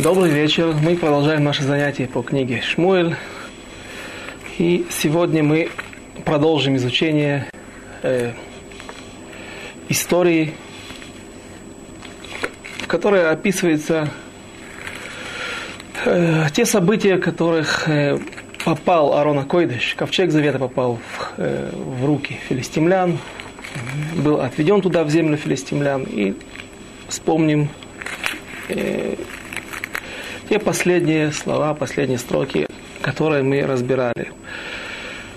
Добрый вечер. Мы продолжаем наше занятие по книге Шмуэль. И сегодня мы продолжим изучение э, истории, в которой описываются э, те события, которых э, попал Арона Койдыш, ковчег Завета попал в, э, в руки филистимлян, был отведен туда в землю филистимлян. И вспомним э, те последние слова, последние строки, которые мы разбирали.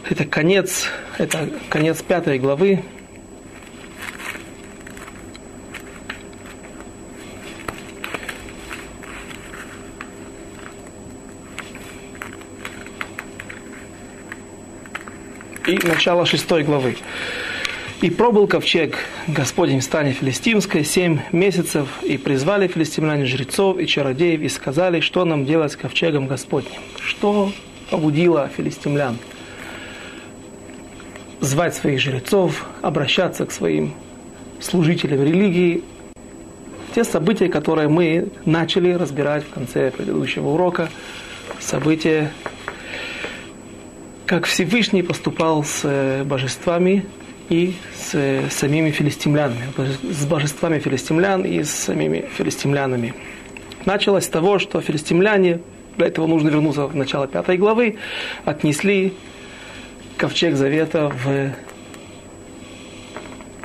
Это конец, это конец пятой главы. И начало шестой главы. И пробыл ковчег Господень в стане филистимской семь месяцев, и призвали филистимляне жрецов и чародеев, и сказали, что нам делать с ковчегом Господним. Что побудило филистимлян звать своих жрецов, обращаться к своим служителям религии. Те события, которые мы начали разбирать в конце предыдущего урока, события, как Всевышний поступал с божествами, и с самими филистимлянами, с божествами филистимлян и с самими филистимлянами. Началось с того, что филистимляне, для этого нужно вернуться в начало пятой главы, отнесли ковчег завета в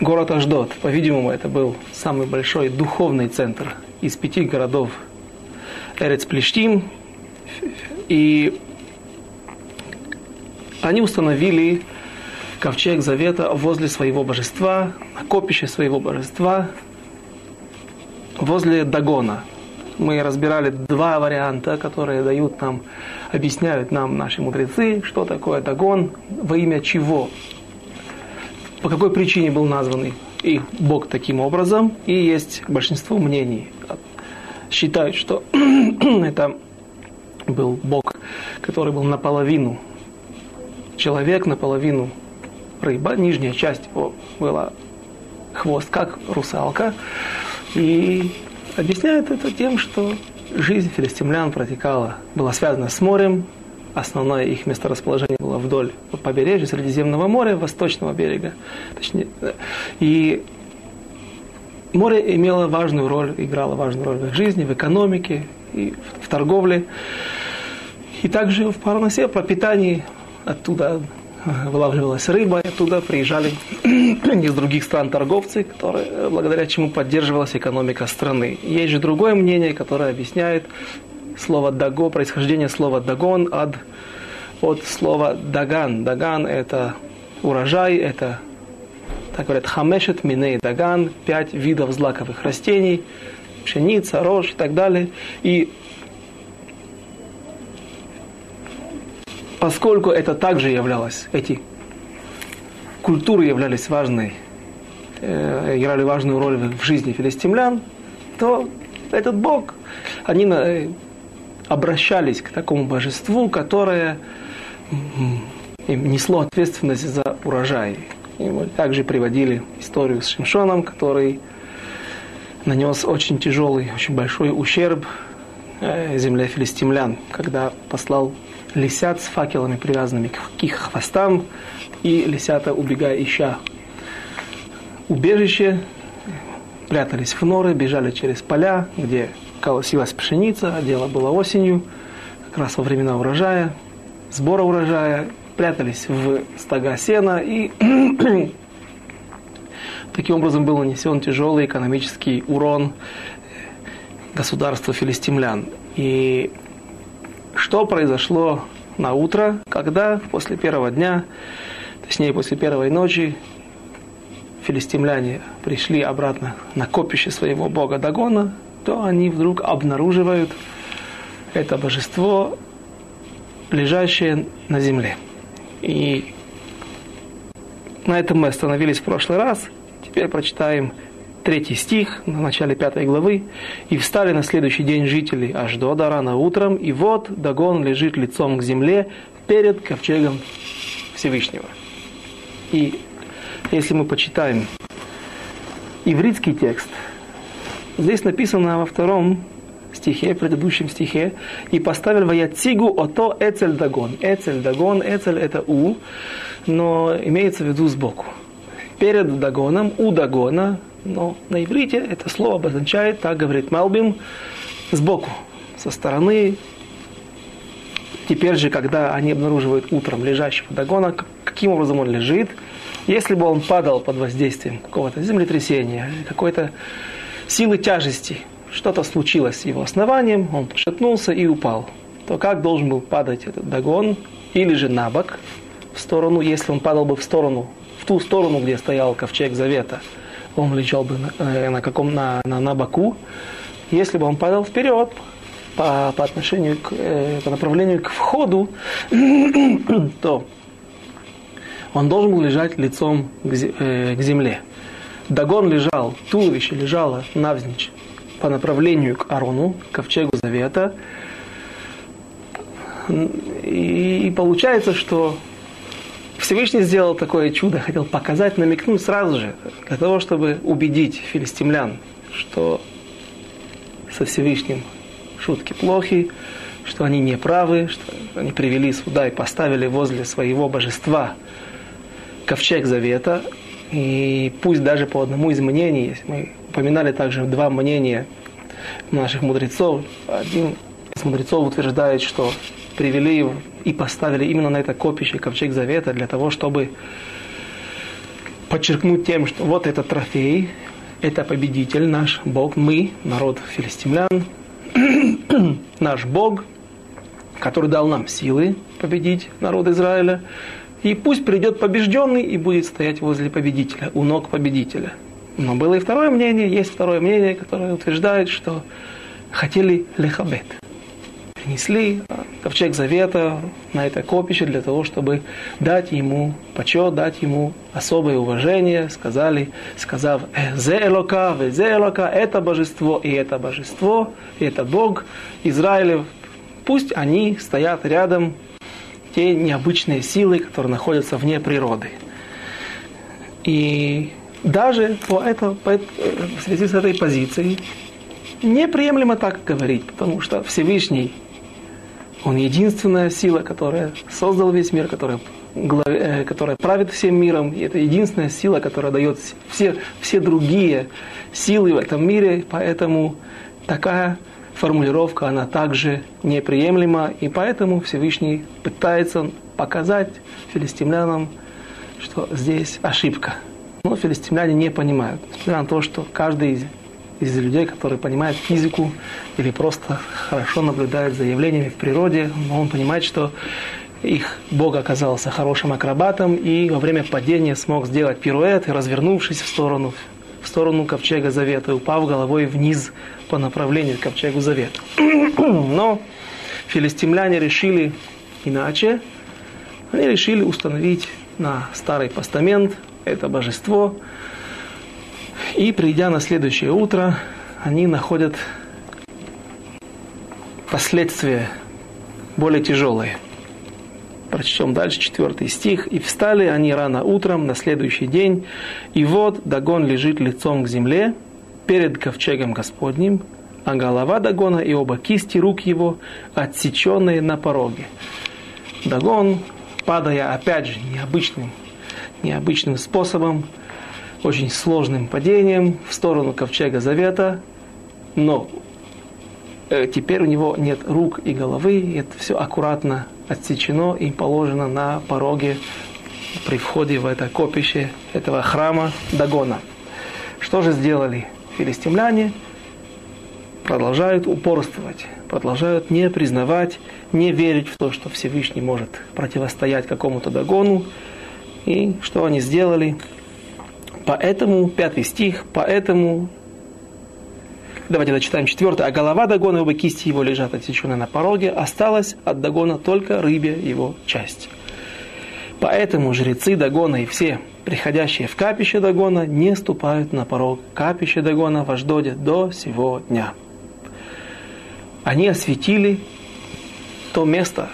город Аждот. По-видимому, это был самый большой духовный центр из пяти городов Эрец Плештим. И они установили ковчег завета возле своего божества, копище своего божества, возле Дагона. Мы разбирали два варианта, которые дают нам, объясняют нам наши мудрецы, что такое Дагон, во имя чего, по какой причине был назван их Бог таким образом, и есть большинство мнений. Считают, что это был Бог, который был наполовину человек, наполовину рыба, нижняя часть его была хвост, как русалка. И объясняет это тем, что жизнь филистимлян протекала, была связана с морем, основное их месторасположение было вдоль побережья Средиземного моря, восточного берега. Точнее, и море имело важную роль, играло важную роль в их жизни, в экономике и в торговле. И также в парносе, пропитании оттуда вылавливалась рыба, и оттуда приезжали из других стран торговцы, которые, благодаря чему поддерживалась экономика страны. Есть же другое мнение, которое объясняет слово «даго», происхождение слова «дагон» от, от слова «даган». «Даган» – это урожай, это, так говорят, хамешет миней даган, пять видов злаковых растений, пшеница, рожь и так далее. И поскольку это также являлось, эти культуры являлись важной, э, играли важную роль в жизни филистимлян, то этот Бог, они э, обращались к такому божеству, которое им несло ответственность за урожай. И мы также приводили историю с Шимшоном, который нанес очень тяжелый, очень большой ущерб э, земле филистимлян, когда послал лисят с факелами, привязанными к их хвостам, и лисята, убегая ища убежище, прятались в норы, бежали через поля, где колосилась пшеница, а дело было осенью, как раз во времена урожая, сбора урожая, прятались в стога сена, и таким образом был нанесен тяжелый экономический урон государству филистимлян. И что произошло на утро, когда после первого дня, точнее после первой ночи, филистимляне пришли обратно на копище своего бога Дагона, то они вдруг обнаруживают это божество, лежащее на земле. И на этом мы остановились в прошлый раз. Теперь прочитаем третий стих на начале пятой главы. «И встали на следующий день жители аж до рано утром, и вот Дагон лежит лицом к земле перед ковчегом Всевышнего». И если мы почитаем ивритский текст, здесь написано во втором стихе, предыдущем стихе, и поставили ваяцигу ото эцель дагон. Эцель дагон, эцель это у, но имеется в виду сбоку. Перед дагоном, у дагона, но на иврите это слово обозначает, так говорит Малбим, сбоку, со стороны. Теперь же, когда они обнаруживают утром лежащего дагона, каким образом он лежит, если бы он падал под воздействием какого-то землетрясения, какой-то силы тяжести, что-то случилось с его основанием, он пошатнулся и упал, то как должен был падать этот дагон, или же на бок, в сторону, если он падал бы в сторону, в ту сторону, где стоял ковчег завета, он лежал бы на, э, на каком на, на, на боку. Если бы он падал вперед, по, по отношению к, э, по направлению к входу, то он должен был лежать лицом э, к земле. Дагон лежал, туловище лежало навзничь по направлению к Арону, ковчегу Завета. И, и получается, что Всевышний сделал такое чудо, хотел показать, намекнуть сразу же, для того, чтобы убедить филистимлян, что со Всевышним шутки плохи, что они не правы, что они привели сюда и поставили возле своего божества ковчег завета. И пусть даже по одному из мнений, мы упоминали также два мнения наших мудрецов, один из мудрецов утверждает, что привели и поставили именно на это копище ковчег завета для того, чтобы подчеркнуть тем, что вот этот трофей, это победитель наш Бог, мы, народ филистимлян, наш Бог, который дал нам силы победить народ Израиля. И пусть придет побежденный и будет стоять возле победителя, у ног победителя. Но было и второе мнение, есть второе мнение, которое утверждает, что хотели лехабет. Принесли ковчег завета на это копище для того, чтобы дать ему почет, дать ему особое уважение. Сказали, сказав, «Э, «Зе элока, зе элока, это божество и это божество, и это Бог Израилев». Пусть они стоят рядом, те необычные силы, которые находятся вне природы. И даже по это, по это, в связи с этой позицией неприемлемо так говорить, потому что Всевышний, Он единственная сила, которая создал весь мир, которая, э, которая правит всем миром, и это единственная сила, которая дает все, все другие силы в этом мире, поэтому такая формулировка, она также неприемлема, и поэтому Всевышний пытается показать филистимлянам, что здесь ошибка. Но филистимляне не понимают. Несмотря на то, что каждый из, из людей, который понимает физику или просто хорошо наблюдает за явлениями в природе, но он понимает, что их Бог оказался хорошим акробатом и во время падения смог сделать пируэт, и развернувшись в сторону, в сторону ковчега завета, упав головой вниз по направлению к ковчегу завета. Но филистимляне решили иначе. Они решили установить на старый постамент это божество. И придя на следующее утро, они находят последствия более тяжелые. Прочтем дальше четвертый стих. «И встали они рано утром на следующий день, и вот Дагон лежит лицом к земле перед ковчегом Господним, а голова Дагона и оба кисти рук его отсеченные на пороге». Дагон, падая опять же необычным необычным способом, очень сложным падением в сторону ковчега завета, но э, теперь у него нет рук и головы, это все аккуратно отсечено и положено на пороге при входе в это копище этого храма Дагона. Что же сделали филистимляне? Продолжают упорствовать, продолжают не признавать, не верить в то, что Всевышний может противостоять какому-то Дагону, и что они сделали? Поэтому, пятый стих, поэтому, давайте дочитаем четвертый, а голова Дагона оба кисти его лежат отсеченные на пороге, осталась от Дагона только рыбья его часть. Поэтому жрецы Дагона и все приходящие в капище Дагона не ступают на порог капища Дагона в Аждоде до сего дня. Они осветили то место,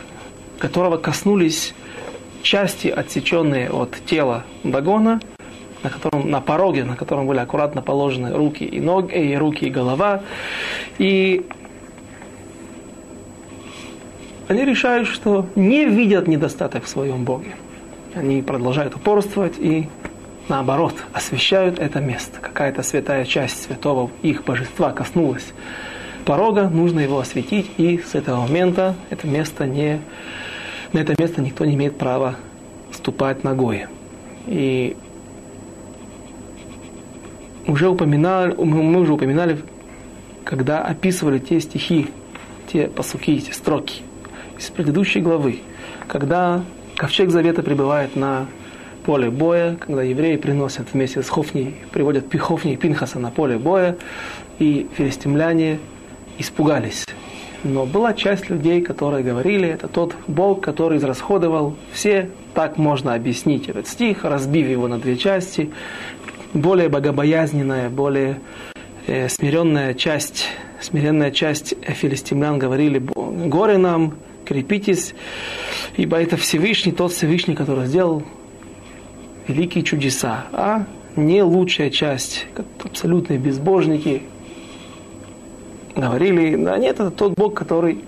которого коснулись части, отсеченные от тела Дагона, на, котором, на пороге, на котором были аккуратно положены руки и ноги, и руки и голова. И они решают, что не видят недостаток в своем Боге. Они продолжают упорствовать и наоборот, освящают это место. Какая-то святая часть святого их божества коснулась порога, нужно его осветить, и с этого момента это место не, на это место никто не имеет права ступать ногой. И уже упоминали, мы уже упоминали, когда описывали те стихи, те посуки, эти строки из предыдущей главы, когда ковчег завета прибывает на поле боя, когда евреи приносят вместе с Хофней, приводят Пихофни и Пинхаса на поле боя, и филистимляне испугались. Но была часть людей, которые говорили, это тот Бог, который израсходовал все, так можно объяснить этот стих, разбив его на две части. Более богобоязненная, более э, смиренная часть, смиренная часть филистимлян говорили, горе нам, крепитесь, ибо это Всевышний, тот Всевышний, который сделал великие чудеса, а не лучшая часть, как абсолютные безбожники, говорили, да нет, это тот Бог, который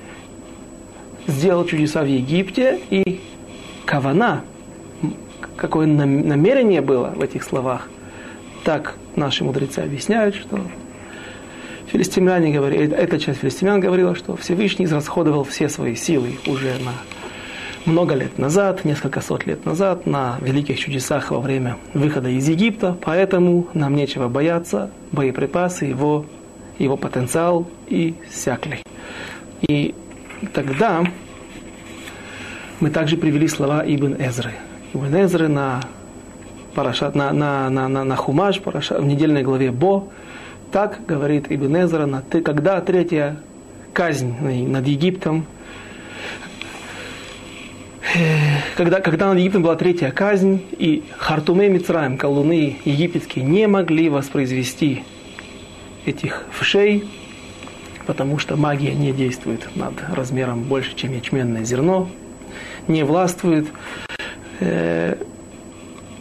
сделал чудеса в Египте, и кавана, какое намерение было в этих словах, так наши мудрецы объясняют, что филистимляне говорили, эта часть филистимлян говорила, что Всевышний израсходовал все свои силы уже на много лет назад, несколько сот лет назад, на великих чудесах во время выхода из Египта, поэтому нам нечего бояться, боеприпасы, его, его потенциал и иссякли. И тогда мы также привели слова Ибн Эзры. Ибн Эзры на, параша, на, на, на, на, на Хумаш, параша, в недельной главе Бо, так говорит Ибн Эзра, на, когда третья казнь над Египтом когда, когда над Египтом была третья казнь, и Хартуме Мицраем, колдуны египетские, не могли воспроизвести этих вшей, потому что магия не действует над размером больше, чем ячменное зерно, не властвует.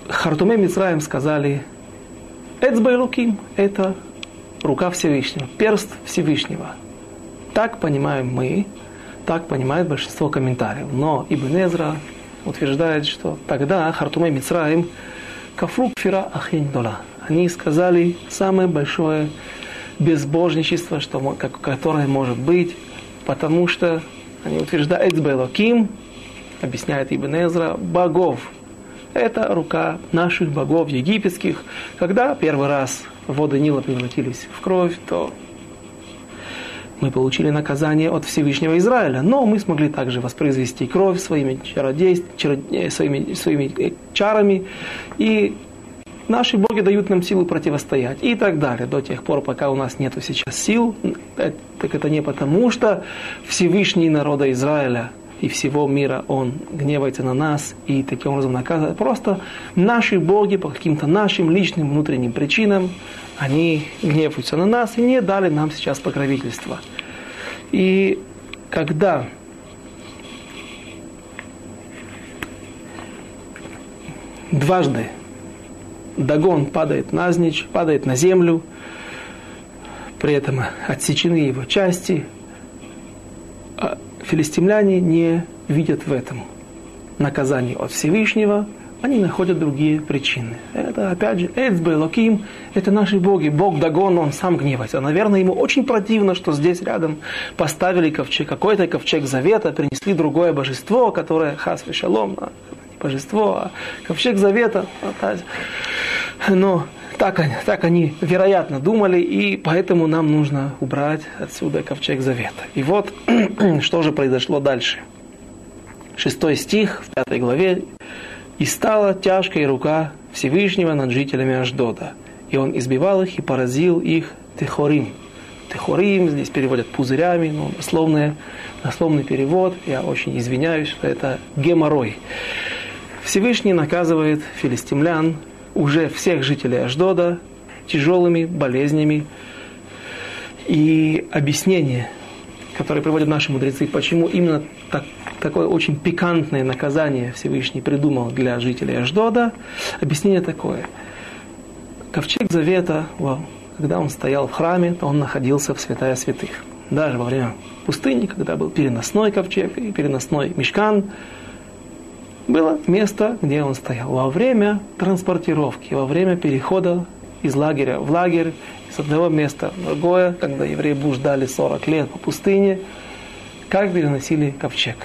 Хартуме Мицраем сказали, Эцбайлуким – это рука Всевышнего, перст Всевышнего. Так понимаем мы, так понимает большинство комментариев. Но Ибн Эзра утверждает, что тогда Хартуме Мицраим кафрук фира ахиндола. Они сказали самое большое безбожничество, что, которое может быть, потому что они утверждают Эцбелоким, объясняет Ибн Эзра, богов. Это рука наших богов египетских. Когда первый раз воды Нила превратились в кровь, то мы получили наказание от Всевышнего Израиля, но мы смогли также воспроизвести кровь своими, чародейств, чарод... Э, своими, своими э, чарами, и наши боги дают нам силу противостоять и так далее, до тех пор, пока у нас нет сейчас сил, э, так это не потому, что Всевышний народа Израиля и всего мира, Он гневается на нас и таким образом наказывает. Просто наши боги по каким-то нашим личным внутренним причинам, они гневаются на нас и не дали нам сейчас покровительства. И когда дважды Дагон падает назничь, падает на землю, при этом отсечены его части, филистимляне не видят в этом наказание от Всевышнего, они находят другие причины. Это, опять же, Эцбе, Локим, это наши боги. Бог Дагон, он сам гневается. Наверное, ему очень противно, что здесь рядом поставили ковчег, какой-то ковчег завета, принесли другое божество, которое хас шалом, а божество, а ковчег завета. Но так, так они, вероятно, думали, и поэтому нам нужно убрать отсюда ковчег завета. И вот, что же произошло дальше. Шестой стих в пятой главе. «И стала тяжкая рука Всевышнего над жителями Аждода, и он избивал их и поразил их Техорим». Техорим здесь переводят пузырями, но дословный, дословный перевод, я очень извиняюсь, что это геморрой. Всевышний наказывает филистимлян уже всех жителей Аждода тяжелыми болезнями. И объяснение, которое приводят наши мудрецы, почему именно так, такое очень пикантное наказание Всевышний придумал для жителей Аждода, объяснение такое. Ковчег Завета, когда он стоял в храме, то он находился в святая святых. Даже во время пустыне, когда был переносной ковчег и переносной мешкан, было место, где он стоял. Во время транспортировки, во время перехода из лагеря в лагерь, с одного места в другое, когда евреи блуждали 40 лет по пустыне, как переносили ковчег.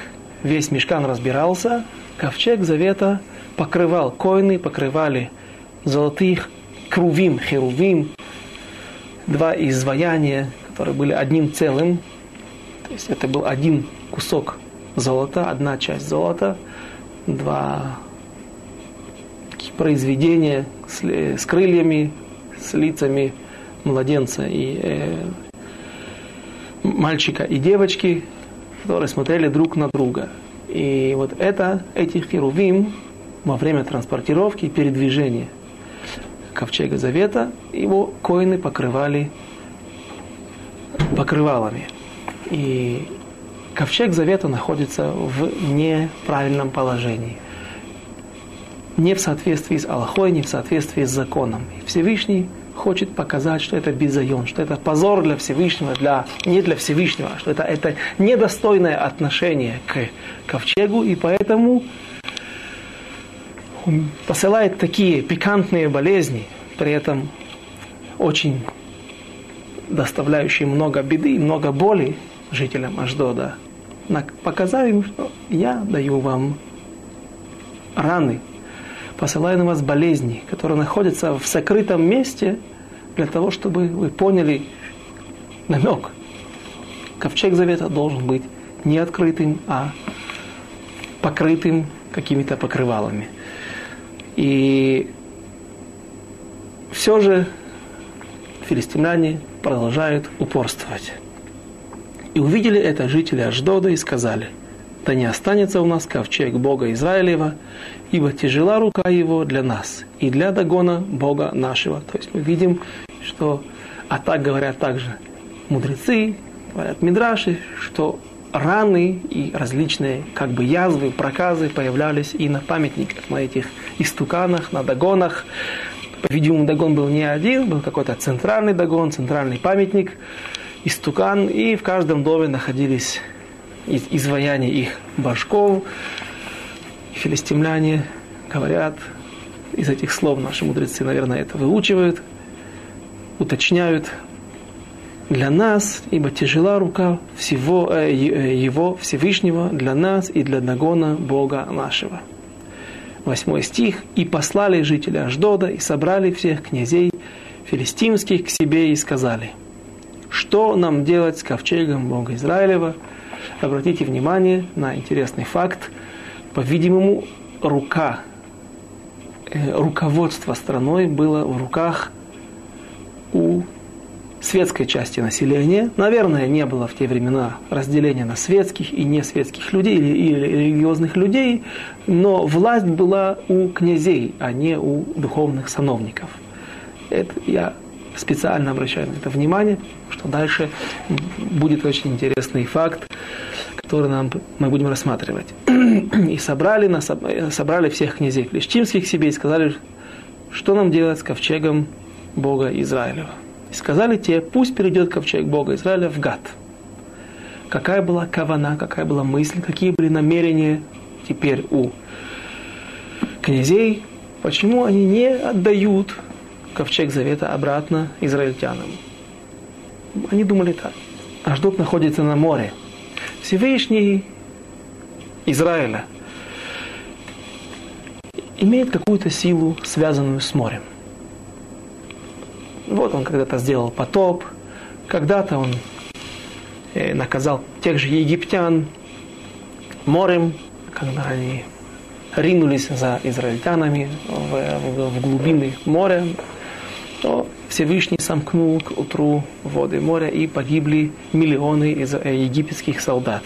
Весь мешкан разбирался, ковчег завета покрывал, коины покрывали золотых крувим, херувим, два изваяния, которые были одним целым. То есть это был один кусок золота, одна часть золота, два произведения с, с крыльями, с лицами младенца и э, мальчика и девочки, которые смотрели друг на друга. И вот это, эти херувим во время транспортировки и передвижения ковчега завета, его коины покрывали покрывалами. И ковчег завета находится в неправильном положении. Не в соответствии с Аллахой, не в соответствии с законом. Всевышний хочет показать, что это безайон, что это позор для Всевышнего, для, не для Всевышнего, что это, это недостойное отношение к ковчегу, и поэтому он посылает такие пикантные болезни, при этом очень доставляющие много беды и много боли жителям Аждода, показав им, что я даю вам раны, посылаю на вас болезни, которые находятся в сокрытом месте, для того, чтобы вы поняли намек. Ковчег Завета должен быть не открытым, а покрытым какими-то покрывалами. И все же филистимляне продолжают упорствовать. И увидели это жители Аждода и сказали, да не останется у нас ковчег Бога Израилева, ибо тяжела рука его для нас и для догона Бога нашего. То есть мы видим, что, а так говорят также мудрецы, говорят мидраши, что раны и различные как бы язвы, проказы появлялись и на памятниках, на этих истуканах, на догонах. По-видимому, догон был не один, был какой-то центральный догон, центральный памятник, истукан, и в каждом доме находились изваяния их башков. Филистимляне говорят, из этих слов наши мудрецы, наверное, это выучивают, уточняют, для нас, ибо тяжела рука всего э, э, Его Всевышнего для нас и для нагона Бога нашего. Восьмой стих. «И послали жители Аждода, и собрали всех князей филистимских к себе, и сказали, что нам делать с ковчегом Бога Израилева?» Обратите внимание на интересный факт. По-видимому, рука, э, руководство страной было в руках у светской части населения. Наверное, не было в те времена разделения на светских и несветских людей или, или религиозных людей, но власть была у князей, а не у духовных сановников. Это я специально обращаю на это внимание, что дальше будет очень интересный факт, который нам, мы будем рассматривать. И собрали, нас, собрали всех князей флештимских себе и сказали, что нам делать с ковчегом Бога Израилева. И сказали те, пусть перейдет ковчег Бога Израиля в Гад. Какая была кавана, какая была мысль, какие были намерения теперь у князей, почему они не отдают ковчег завета обратно израильтянам. Они думали так. Аждот находится на море. Всевышний Израиля имеет какую-то силу, связанную с морем. Вот он когда-то сделал потоп, когда-то он э, наказал тех же египтян морем, когда они ринулись за израильтянами в, в, в глубины моря, то Всевышний сомкнул к утру воды моря и погибли миллионы из э, египетских солдат.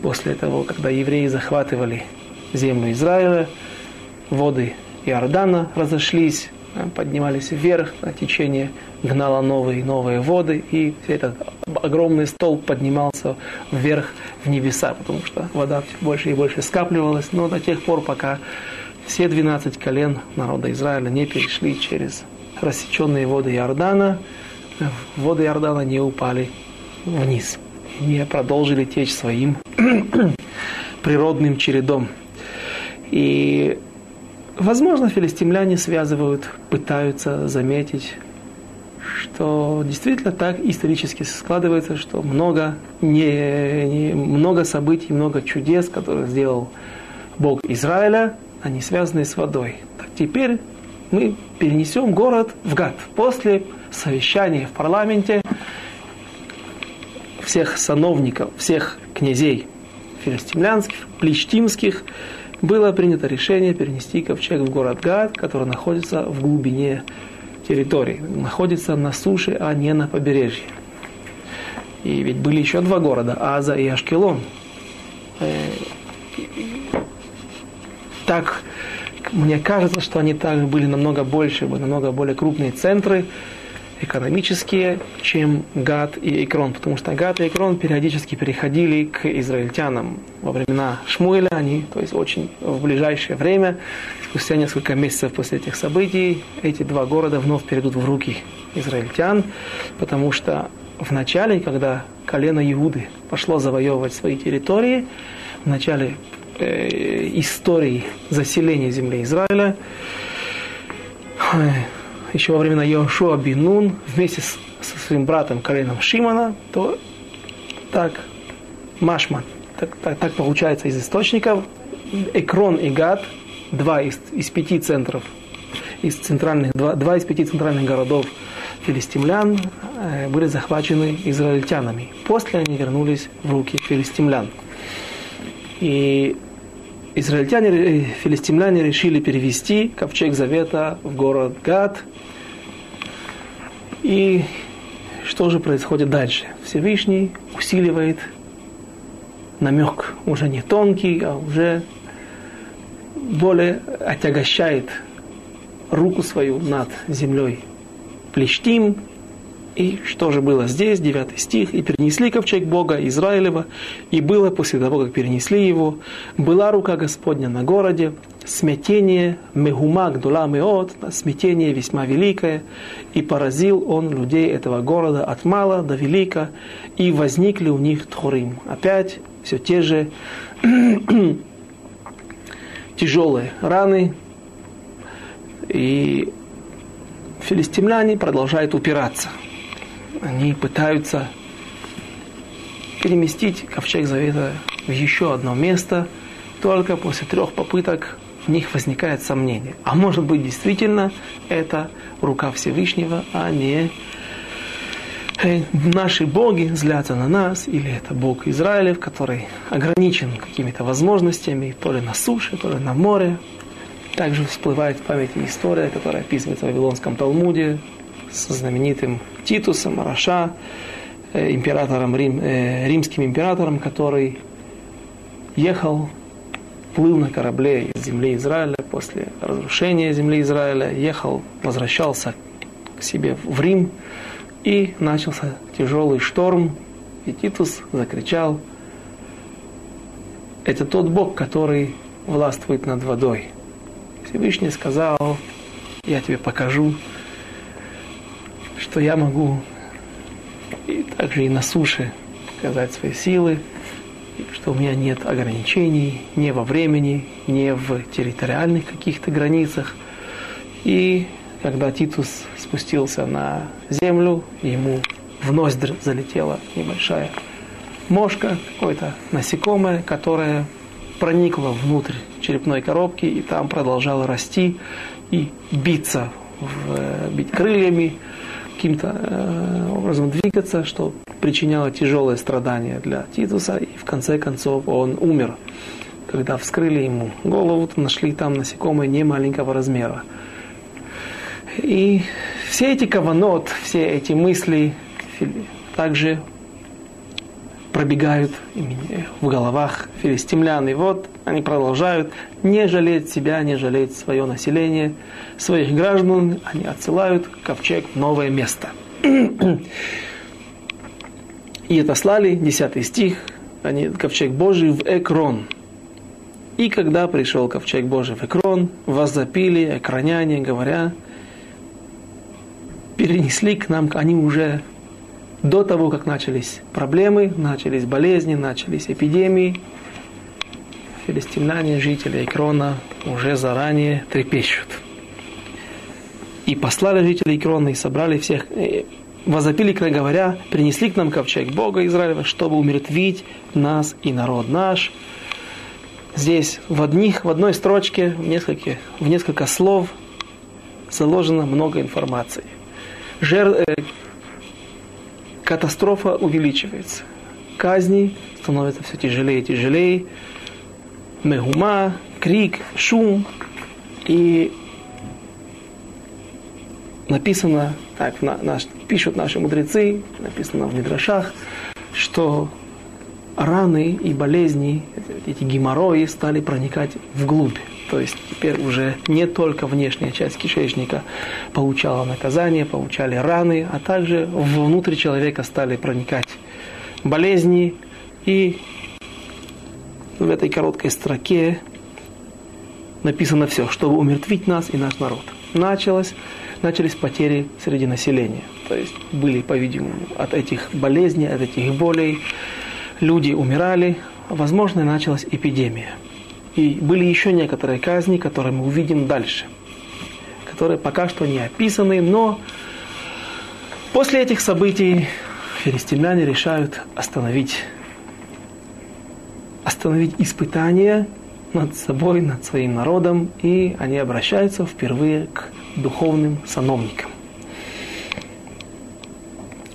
После того, когда евреи захватывали землю Израиля, воды Иордана разошлись, Э, поднимались вверх, а течение гнало новые и новые воды, и этот огромный столб поднимался вверх в небеса, потому что вода все больше и больше скапливалась, но до тех пор, пока все 12 колен народа Израиля не перешли через рассеченные воды Иордана, воды Иордана не упали вниз. не продолжили течь своим природным чередом. И, возможно, филистимляне связывают, пытаются заметить, что действительно так исторически складывается, что много, не, не, много событий, много чудес, которые сделал Бог Израиля, они связаны с водой. Так теперь мы перенесем город в Гад. После совещания в парламенте всех сановников, всех князей филистимлянских, плештимских, было принято решение перенести ковчег в город Гад, который находится в глубине территории, находится на суше, а не на побережье. И ведь были еще два города, Аза и Ашкелон. Э, так, мне кажется, что они также были намного больше, намного более крупные центры, экономические, чем Гад и Икрон, потому что Гад и Икрон периодически переходили к израильтянам. Во времена Шмуэля, они, то есть очень в ближайшее время, спустя несколько месяцев после этих событий, эти два города вновь перейдут в руки израильтян, потому что в начале, когда колено Иуды пошло завоевывать свои территории, в начале э, истории заселения земли Израиля, еще во времена Йошуа Бинун вместе со своим братом коленом Шимана, то так Машман, так, так, так получается из источников, Экрон и Гад, два из, из пяти центров, из центральных, два, два из пяти центральных городов филистимлян э, были захвачены израильтянами. После они вернулись в руки филистимлян. И израильтяне, э, филистимляне решили перевести ковчег завета в город Гад, и что же происходит дальше? Всевышний усиливает намек, уже не тонкий, а уже более отягощает руку свою над землей. Плештим, и что же было здесь, 9 стих, «И перенесли ковчег Бога Израилева, и было после того, как перенесли его, была рука Господня на городе, смятение мегума гдула меот, смятение весьма великое, и поразил он людей этого города от мала до велика, и возникли у них тхорим». Опять все те же тяжелые раны, и филистимляне продолжают упираться – они пытаются переместить ковчег завета в еще одно место, только после трех попыток в них возникает сомнение. А может быть действительно это рука Всевышнего, а не э, наши боги злятся на нас, или это Бог Израилев, который ограничен какими-то возможностями, то ли на суше, то ли на море. Также всплывает в памяти история, которая описывается в Вавилонском Талмуде, со знаменитым Титусом, Раша, э, императором, Рим, э, римским императором, который ехал, плыл на корабле из земли Израиля после разрушения земли Израиля, ехал, возвращался к себе в Рим, и начался тяжелый шторм, и Титус закричал, это тот Бог, который властвует над водой. Всевышний сказал, я тебе покажу, что я могу и также и на суше показать свои силы, что у меня нет ограничений ни во времени, ни в территориальных каких-то границах. И когда Титус спустился на землю, ему в ноздрь залетела небольшая мошка, какое-то насекомое, которое проникло внутрь черепной коробки и там продолжало расти и биться, в, бить крыльями, каким-то э, образом двигаться, что причиняло тяжелые страдания для Титуса, и в конце концов он умер. Когда вскрыли ему голову, то нашли там насекомые не маленького размера. И все эти каванот, все эти мысли также пробегают в головах филистимлян. И вот они продолжают не жалеть себя, не жалеть свое население, своих граждан. Они отсылают ковчег в новое место. И отослали, 10 стих, они, ковчег Божий в Экрон. И когда пришел ковчег Божий в Экрон, возопили экраняне, говоря, перенесли к нам, они уже до того, как начались проблемы, начались болезни, начались эпидемии, филистимляне, жители Экрона, уже заранее трепещут. И послали жителей Экрона и собрали всех, возопили, говоря, принесли к нам ковчег Бога Израиля, чтобы умертвить нас и народ наш. Здесь в, одних, в одной строчке, в несколько, в несколько слов заложено много информации. Жер, э, катастрофа увеличивается. Казни становятся все тяжелее и тяжелее. Мегума, крик, шум. И написано, так на, наш, пишут наши мудрецы, написано в Мидрашах, что раны и болезни, эти геморрои стали проникать вглубь. То есть теперь уже не только внешняя часть кишечника получала наказание, получали раны, а также внутрь человека стали проникать болезни. И в этой короткой строке написано все, чтобы умертвить нас и наш народ. Началось, начались потери среди населения. То есть были, по-видимому, от этих болезней, от этих болей люди умирали, возможно, началась эпидемия. И были еще некоторые казни, которые мы увидим дальше, которые пока что не описаны, но после этих событий филистимляне решают остановить, остановить испытания над собой, над своим народом, и они обращаются впервые к духовным сановникам.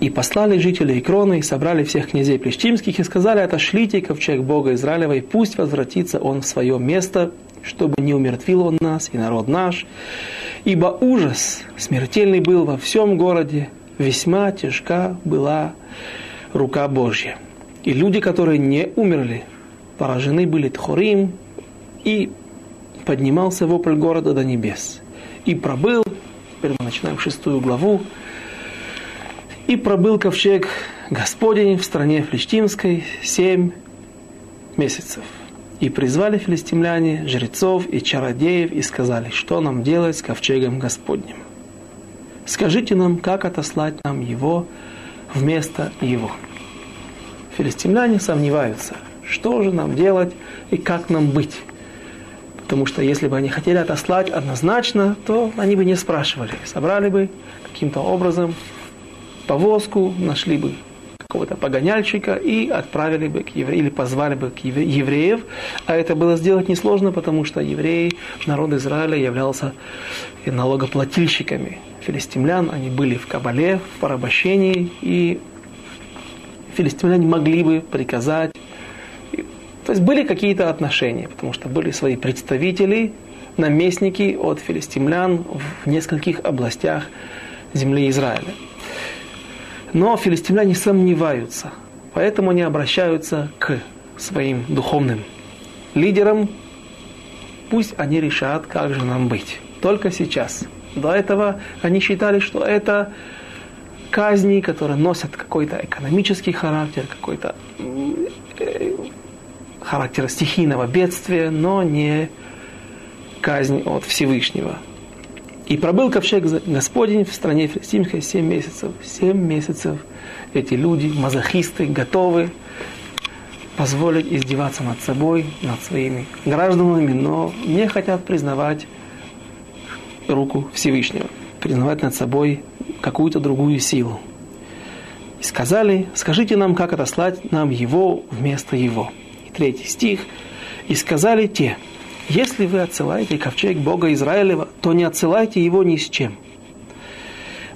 И послали жителей Икрона, и собрали всех князей плештимских, и сказали, отошлите ковчег Бога Израилева, и пусть возвратится он в свое место, чтобы не умертвил он нас и народ наш. Ибо ужас смертельный был во всем городе, весьма тяжка была рука Божья. И люди, которые не умерли, поражены были Тхорим, и поднимался вопль города до небес. И пробыл, теперь мы начинаем шестую главу, и пробыл ковчег Господень в стране Флештимской семь месяцев. И призвали филистимляне жрецов и чародеев и сказали, что нам делать с ковчегом Господним. Скажите нам, как отослать нам его вместо его. Филистимляне сомневаются, что же нам делать и как нам быть. Потому что если бы они хотели отослать однозначно, то они бы не спрашивали. Собрали бы каким-то образом повозку, нашли бы какого-то погоняльщика и отправили бы к евреям, или позвали бы к евреев. А это было сделать несложно, потому что евреи, народ Израиля являлся налогоплательщиками филистимлян. Они были в Кабале, в порабощении, и филистимляне могли бы приказать. То есть были какие-то отношения, потому что были свои представители, наместники от филистимлян в нескольких областях земли Израиля. Но филистимляне сомневаются, поэтому они обращаются к своим духовным лидерам. Пусть они решат, как же нам быть. Только сейчас. До этого они считали, что это казни, которые носят какой-то экономический характер, какой-то характер стихийного бедствия, но не казнь от Всевышнего. И пробыл ковчег Господень в стране филистимской семь месяцев. Семь месяцев эти люди, мазохисты, готовы позволить издеваться над собой, над своими гражданами, но не хотят признавать руку Всевышнего, признавать над собой какую-то другую силу. И сказали, скажите нам, как отослать нам его вместо его. И третий стих. И сказали те, если вы отсылаете ковчег Бога Израилева, то не отсылайте его ни с чем.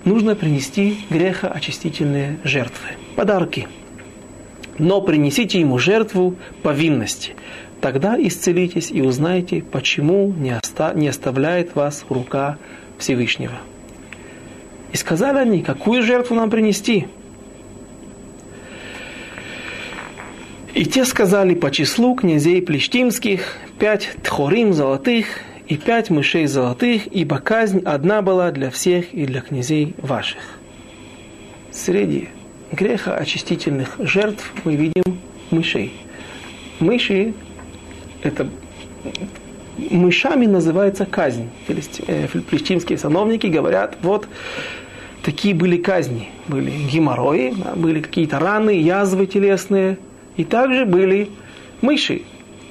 Нужно принести грехоочистительные жертвы, подарки. Но принесите ему жертву повинности. Тогда исцелитесь и узнаете, почему не, оста- не оставляет вас рука Всевышнего. И сказали они, какую жертву нам принести? И те сказали по числу князей плештимских пять тхорим золотых и пять мышей золотых, ибо казнь одна была для всех и для князей ваших. Среди греха очистительных жертв мы видим мышей. Мыши – это мышами называется казнь. Э, плештимские сановники говорят, вот такие были казни. Были геморрои, были какие-то раны, язвы телесные, и также были мыши.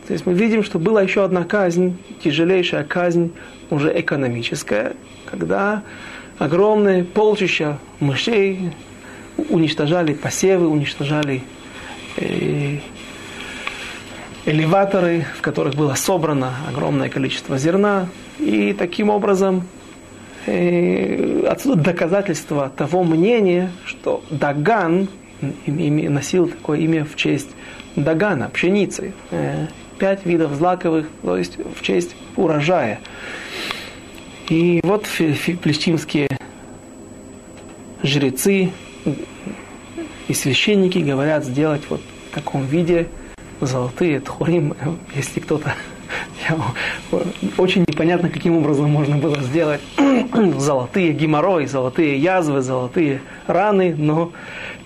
То есть мы видим, что была еще одна казнь, тяжелейшая казнь, уже экономическая, когда огромные полчища мышей уничтожали посевы, уничтожали э, элеваторы, в которых было собрано огромное количество зерна. И таким образом э, отсюда доказательство того мнения, что Даган носил такое имя в честь Дагана, пшеницы. Э, пять видов злаковых, то есть в честь урожая. И вот плештимские жрецы и священники говорят сделать вот в таком виде золотые тхурим, если кто-то очень непонятно, каким образом можно было сделать золотые геморрои, золотые язвы, золотые раны, но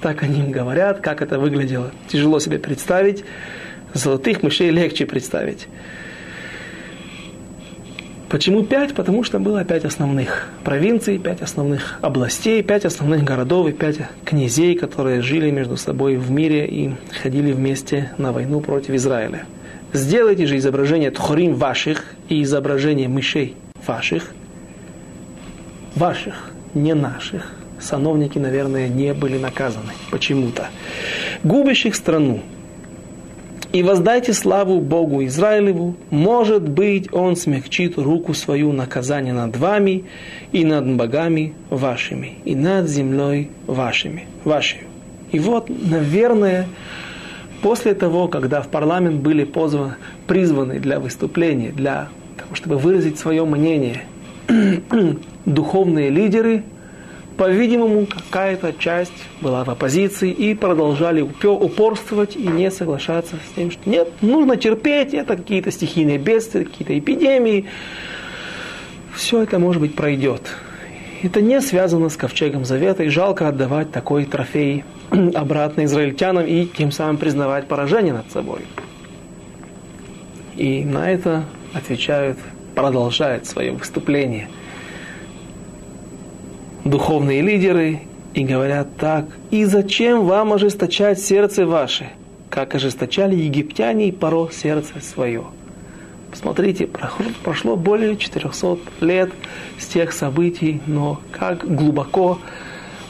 так они говорят, как это выглядело. Тяжело себе представить. Золотых мышей легче представить. Почему пять? Потому что было пять основных провинций, пять основных областей, пять основных городов и пять князей, которые жили между собой в мире и ходили вместе на войну против Израиля. Сделайте же изображение тхорим ваших и изображение мышей ваших, ваших, не наших. Сановники, наверное, не были наказаны почему-то. Губящих страну, и воздайте славу Богу Израилеву, может быть, Он смягчит руку свою наказание над вами и над богами вашими, и над землей вашими, вашей. И вот, наверное, после того, когда в парламент были позваны, призваны для выступления, для того, чтобы выразить свое мнение, духовные лидеры – по-видимому, какая-то часть была в оппозиции и продолжали упорствовать и не соглашаться с тем, что нет, нужно терпеть, это какие-то стихийные бедствия, какие-то эпидемии. Все это, может быть, пройдет. Это не связано с ковчегом завета, и жалко отдавать такой трофей обратно израильтянам и тем самым признавать поражение над собой. И на это отвечают, продолжает свое выступление – духовные лидеры и говорят так, «И зачем вам ожесточать сердце ваше, как ожесточали египтяне и поро сердце свое?» Посмотрите, прошло более 400 лет с тех событий, но как глубоко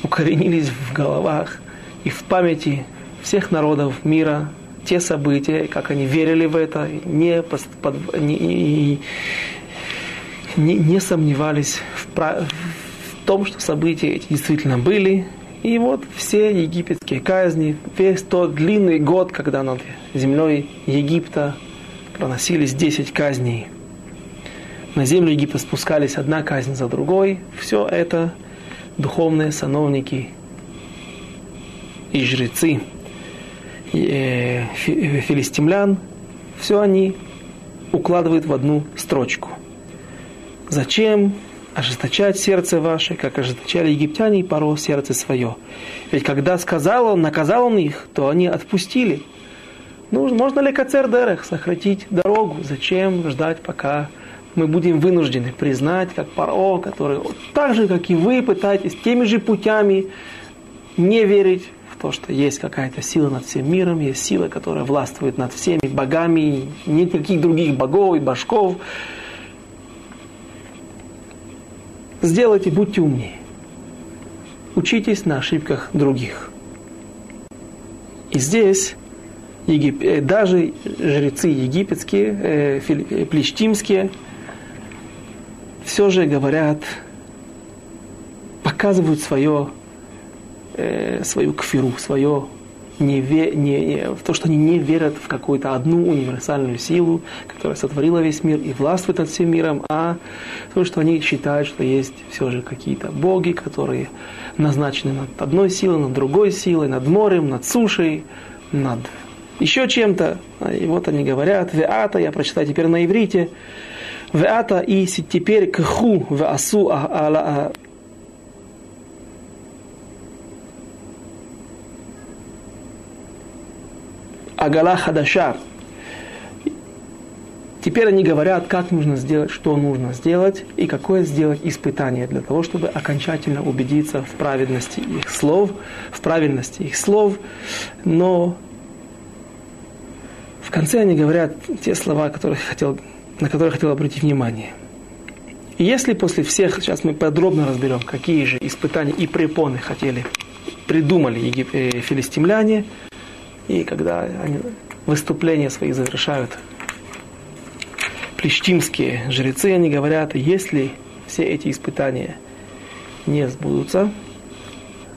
укоренились в головах и в памяти всех народов мира те события, как они верили в это, не, под, не, не, не, не сомневались в, том, что события эти действительно были. И вот все египетские казни, весь тот длинный год, когда над землей Египта проносились 10 казней. На землю Египта спускались одна казнь за другой. Все это духовные сановники и жрецы и, э, филистимлян, все они укладывают в одну строчку. Зачем ожесточать сердце ваше, как ожесточали египтяне и поро сердце свое. Ведь когда сказал он, наказал он их, то они отпустили. Ну, можно ли кацердерех сократить дорогу? Зачем ждать, пока мы будем вынуждены признать, как Паро, который так же, как и вы, пытаетесь теми же путями не верить в то, что есть какая-то сила над всем миром, есть сила, которая властвует над всеми богами, нет никаких других богов и башков, Сделайте, будьте умнее. Учитесь на ошибках других. И здесь Егип... Э, даже жрецы египетские, э, э, плештимские, все же говорят, показывают свое, э, свою кфиру, свое не, ве, не, в то, что они не верят в какую-то одну универсальную силу, которая сотворила весь мир и властвует над всем миром, а то, что они считают, что есть все же какие-то боги, которые назначены над одной силой, над другой силой, над морем, над сушей, над еще чем-то. И вот они говорят, веата, я прочитаю теперь на иврите, веата и теперь кху веасу ала Агала Хадаша. Теперь они говорят, как нужно сделать, что нужно сделать и какое сделать испытание для того, чтобы окончательно убедиться в праведности их слов, в правильности их слов. Но в конце они говорят те слова, которые хотел, на которые хотел обратить внимание. И если после всех, сейчас мы подробно разберем, какие же испытания и препоны хотели, придумали э, филистимляне, и когда они выступления свои завершают плештимские жрецы, они говорят, если все эти испытания не сбудутся,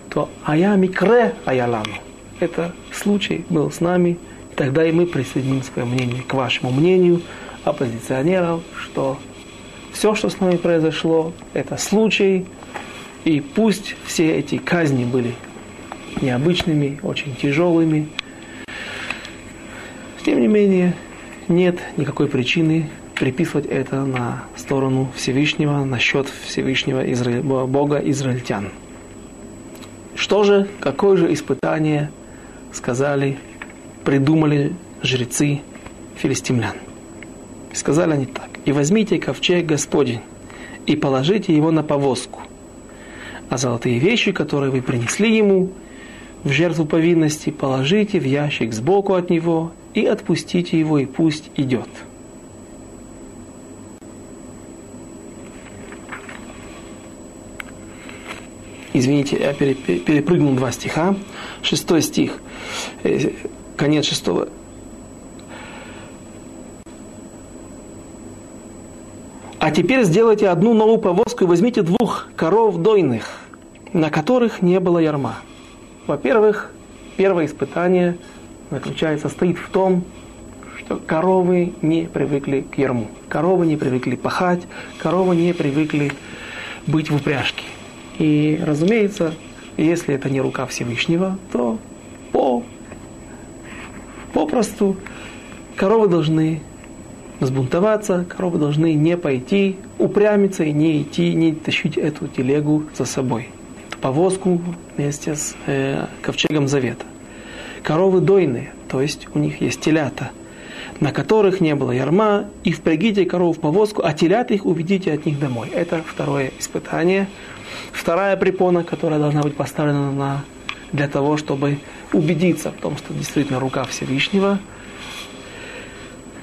то ая микре аялану. Это случай был с нами, тогда и мы присоединим свое мнение к вашему мнению, оппозиционеров, что все, что с нами произошло, это случай, и пусть все эти казни были необычными, очень тяжелыми, тем не менее, нет никакой причины приписывать это на сторону Всевышнего, на счет Всевышнего Изра... Бога израильтян. Что же, какое же испытание сказали, придумали жрецы филистимлян? Сказали они так. «И возьмите ковчег Господень, и положите его на повозку, а золотые вещи, которые вы принесли ему, в жертву повинности положите в ящик сбоку от него и отпустите его, и пусть идет». Извините, я перепрыгнул два стиха. Шестой стих, э, конец шестого. А теперь сделайте одну новую повозку и возьмите двух коров дойных, на которых не было ярма. Во-первых, первое испытание заключается, стоит в том, что коровы не привыкли к ярму. Коровы не привыкли пахать, коровы не привыкли быть в упряжке. И, разумеется, если это не рука Всевышнего, то по, попросту коровы должны взбунтоваться, коровы должны не пойти, упрямиться и не идти, не тащить эту телегу за собой, эту повозку вместе с э, ковчегом завета. Коровы дойные, то есть у них есть телята, на которых не было ярма, и впрягите корову в повозку, а телят их уведите от них домой. Это второе испытание – Вторая препона, которая должна быть поставлена на, для того, чтобы убедиться в том, что действительно рука Всевышнего.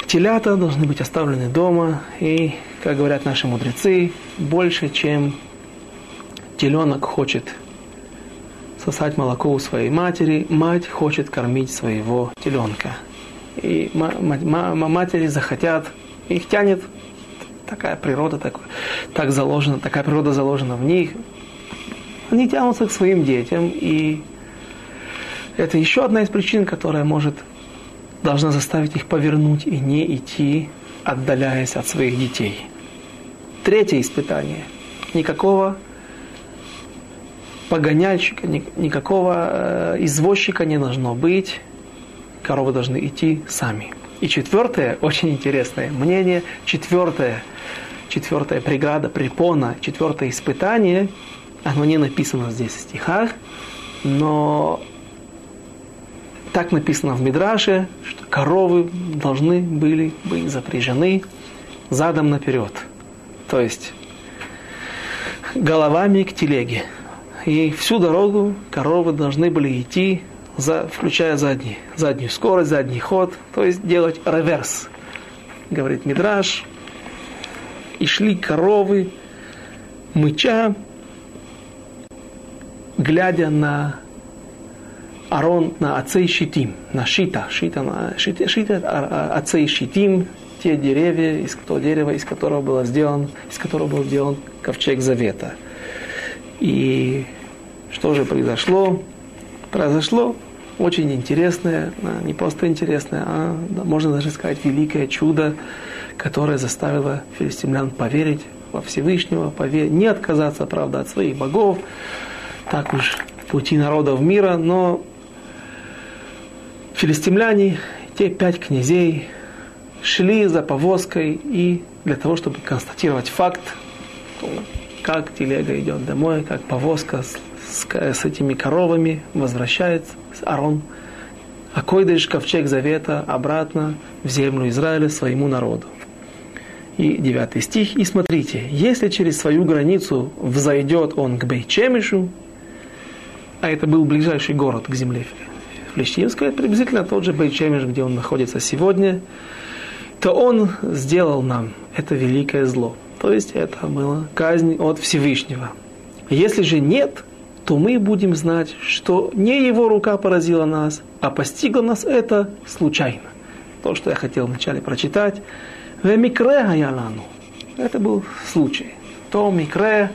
Телята должны быть оставлены дома, и, как говорят наши мудрецы, больше, чем теленок хочет сосать молоко у своей матери, мать хочет кормить своего теленка. И матери захотят, их тянет такая природа, так, так заложена, такая природа заложена в них, они тянутся к своим детям, и это еще одна из причин, которая может, должна заставить их повернуть и не идти, отдаляясь от своих детей. Третье испытание. Никакого погоняльщика, никакого э, извозчика не должно быть. Коровы должны идти сами. И четвертое, очень интересное мнение, четвертое, четвертая преграда, препона, четвертое испытание – оно не написано здесь в стихах, но так написано в Мидраше, что коровы должны были быть запряжены задом наперед. То есть головами к телеге. И всю дорогу коровы должны были идти, за, включая задний, заднюю скорость, задний ход, то есть делать реверс. Говорит Мидраш. И шли коровы, мыча, глядя на Арон, на отцей Шитим, на Шита, Шита, на, Шита, Шита а, а, отцей Шитим, те деревья, из того дерева, из которого было сделан, из которого был сделан ковчег завета. И что же произошло? Произошло очень интересное, а, не просто интересное, а можно даже сказать великое чудо, которое заставило филистимлян поверить во Всевышнего, поверить, не отказаться, правда, от своих богов, так уж пути народов мира, но филистимляне, те пять князей, шли за повозкой и для того, чтобы констатировать факт, как телега идет домой, как повозка с, с, с этими коровами возвращается, с Арон, а койдыш ковчег завета обратно в землю Израиля своему народу. И девятый стих. «И смотрите, если через свою границу взойдет он к Бейчемишу, а это был ближайший город к земле филистимской, приблизительно тот же Бейчемиш, где он находится сегодня, то он сделал нам это великое зло. То есть это была казнь от Всевышнего. Если же нет, то мы будем знать, что не его рука поразила нас, а постигло нас это случайно. То, что я хотел вначале прочитать. Это был случай. То микре,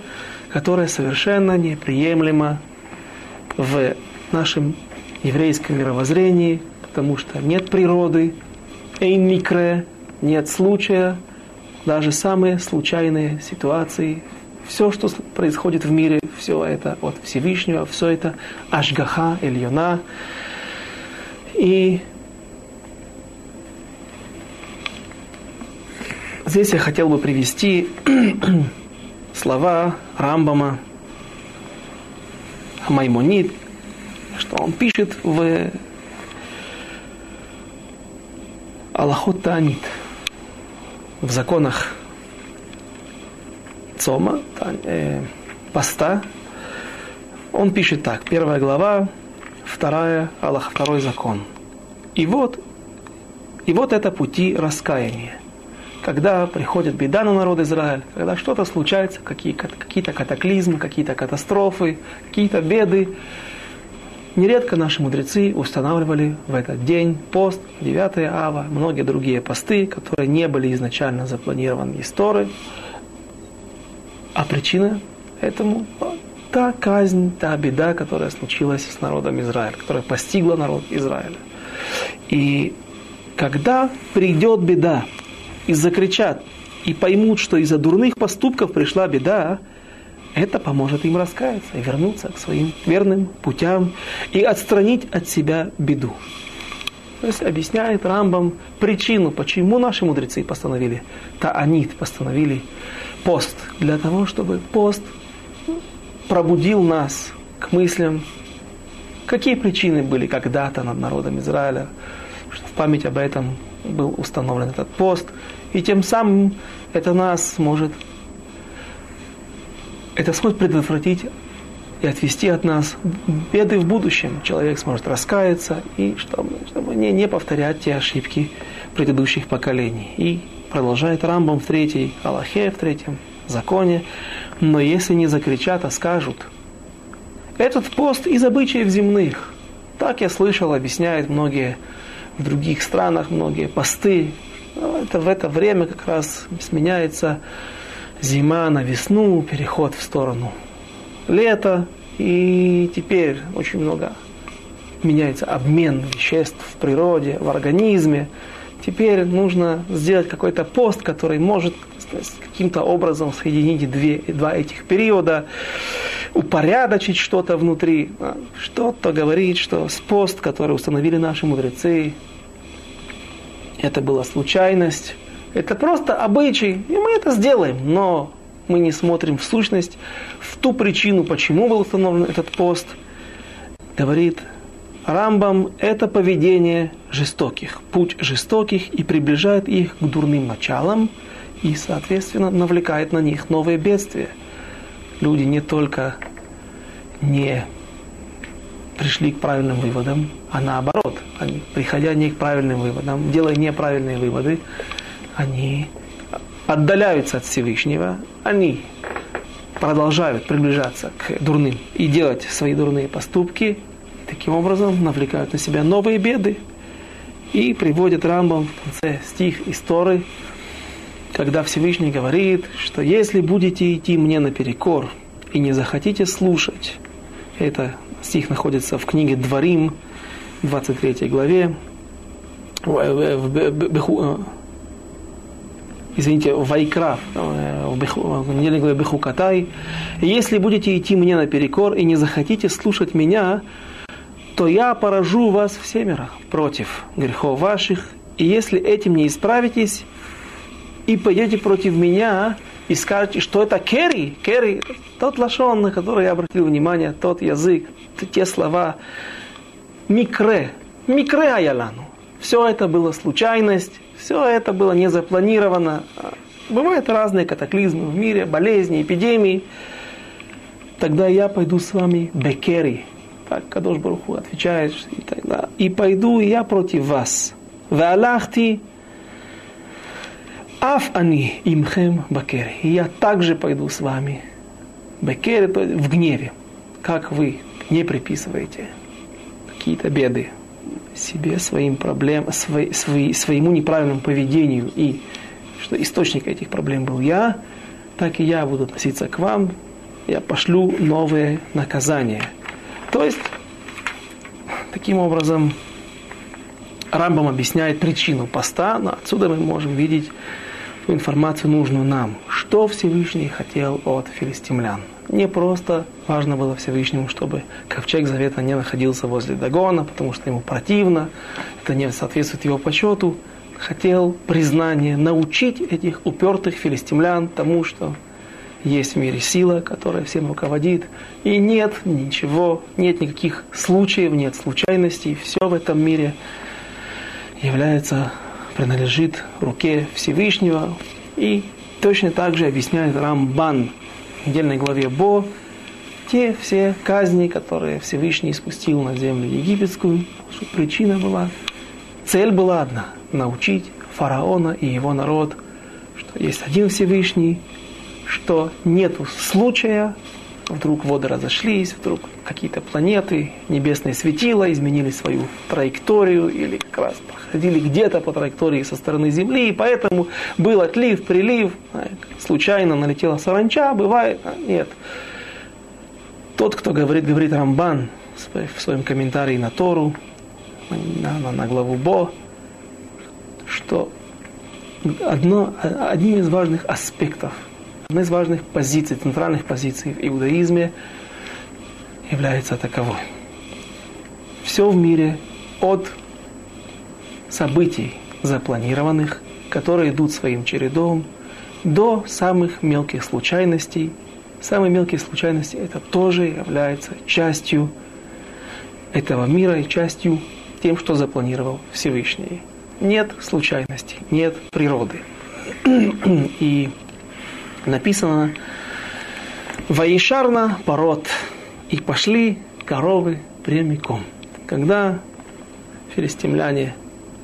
которое совершенно неприемлемо в нашем еврейском мировоззрении, потому что нет природы, эйн микре, нет случая, даже самые случайные ситуации, все, что происходит в мире, все это от Всевышнего, все это Ашгаха, Ильона. И здесь я хотел бы привести слова Рамбама, Маймонит, что он пишет в Аллахот Таанит, в законах Цома, э, поста, он пишет так, первая глава, вторая, Аллах, второй закон. И вот, и вот это пути раскаяния. Когда приходит беда на народ Израиль, когда что-то случается, какие, какие-то катаклизмы, какие-то катастрофы, какие-то беды, Нередко наши мудрецы устанавливали в этот день пост, 9 ава, многие другие посты, которые не были изначально запланированы истории. А причина этому та казнь, та беда, которая случилась с народом Израиля, которая постигла народ Израиля. И когда придет беда, и закричат, и поймут, что из-за дурных поступков пришла беда, это поможет им раскаяться вернуться к своим верным путям и отстранить от себя беду. То есть объясняет Рамбам причину, почему наши мудрецы постановили, таанит постановили пост, для того, чтобы пост пробудил нас к мыслям, какие причины были когда-то над народом Израиля, что в память об этом был установлен этот пост, и тем самым это нас может это сможет предотвратить и отвести от нас беды в будущем. Человек сможет раскаяться, и чтобы, чтобы не, не повторять те ошибки предыдущих поколений. И продолжает Рамбам в третьей Аллахе, в третьем законе. Но если не закричат, а скажут, этот пост из обычаев земных. Так я слышал, объясняют многие в других странах, многие посты. Это в это время как раз сменяется зима на весну, переход в сторону лета, и теперь очень много меняется обмен веществ в природе, в организме. Теперь нужно сделать какой-то пост, который может каким-то образом соединить две, два этих периода, упорядочить что-то внутри. Что-то говорит, что пост, который установили наши мудрецы, это была случайность, это просто обычай, и мы это сделаем, но мы не смотрим в сущность, в ту причину, почему был установлен этот пост. Говорит Рамбам, это поведение жестоких, путь жестоких и приближает их к дурным началам и, соответственно, навлекает на них новые бедствия. Люди не только не пришли к правильным выводам, а наоборот, они, приходя не к правильным выводам, делая неправильные выводы, они отдаляются от Всевышнего, они продолжают приближаться к дурным и делать свои дурные поступки, таким образом навлекают на себя новые беды. И приводит Рамбам в конце стих истории, когда Всевышний говорит, что если будете идти мне наперекор и не захотите слушать, это стих находится в книге Дворим, 23 главе, извините, Вайкра, э, в недельной главе Бехукатай, если будете идти мне наперекор и не захотите слушать меня, то я поражу вас всемеро против грехов ваших, и если этим не исправитесь, и пойдете против меня, и скажете, что это керри, керри, тот лашон, на который я обратил внимание, тот язык, те слова, микре, микре аялану. Все это было случайность, все это было не запланировано. Бывают разные катаклизмы в мире, болезни, эпидемии. Тогда я пойду с вами бекери. Так Кадош Баруху отвечает. И, тогда, и пойду я против вас. Валахти аф ани имхем бакери. И я также пойду с вами. Бекери, то есть в гневе. Как вы не приписываете какие-то беды себе, своим проблемам, свой, свой, своему неправильному поведению и что источник этих проблем был я, так и я буду относиться к вам, я пошлю новые наказания. То есть, таким образом, Рамбам объясняет причину поста, но отсюда мы можем видеть ту информацию нужную нам, что Всевышний хотел от филистимлян. Не просто важно было Всевышнему, чтобы ковчег завета не находился возле Дагона, потому что ему противно, это не соответствует его почету, хотел признания, научить этих упертых филистимлян тому, что есть в мире сила, которая всем руководит, и нет ничего, нет никаких случаев, нет случайностей, все в этом мире является, принадлежит руке Всевышнего, и точно так же объясняет Рамбан недельной главе Бо, те все казни, которые Всевышний спустил на землю египетскую, что причина была, цель была одна – научить фараона и его народ, что есть один Всевышний, что нет случая, вдруг воды разошлись, вдруг какие-то планеты, небесные светила изменили свою траекторию или как раз проходили где-то по траектории со стороны Земли, и поэтому был отлив, прилив, случайно налетела саранча, бывает, а нет. Тот, кто говорит, говорит Рамбан в своем комментарии на Тору, на, на, на главу Бо, что одно, одним из важных аспектов, одной из важных позиций, центральных позиций в иудаизме является таковой. Все в мире от событий запланированных, которые идут своим чередом, до самых мелких случайностей. Самые мелкие случайности это тоже является частью этого мира и частью тем, что запланировал Всевышний нет случайностей, нет природы. И написано «Ваишарна пород» и пошли коровы прямиком. Когда филистимляне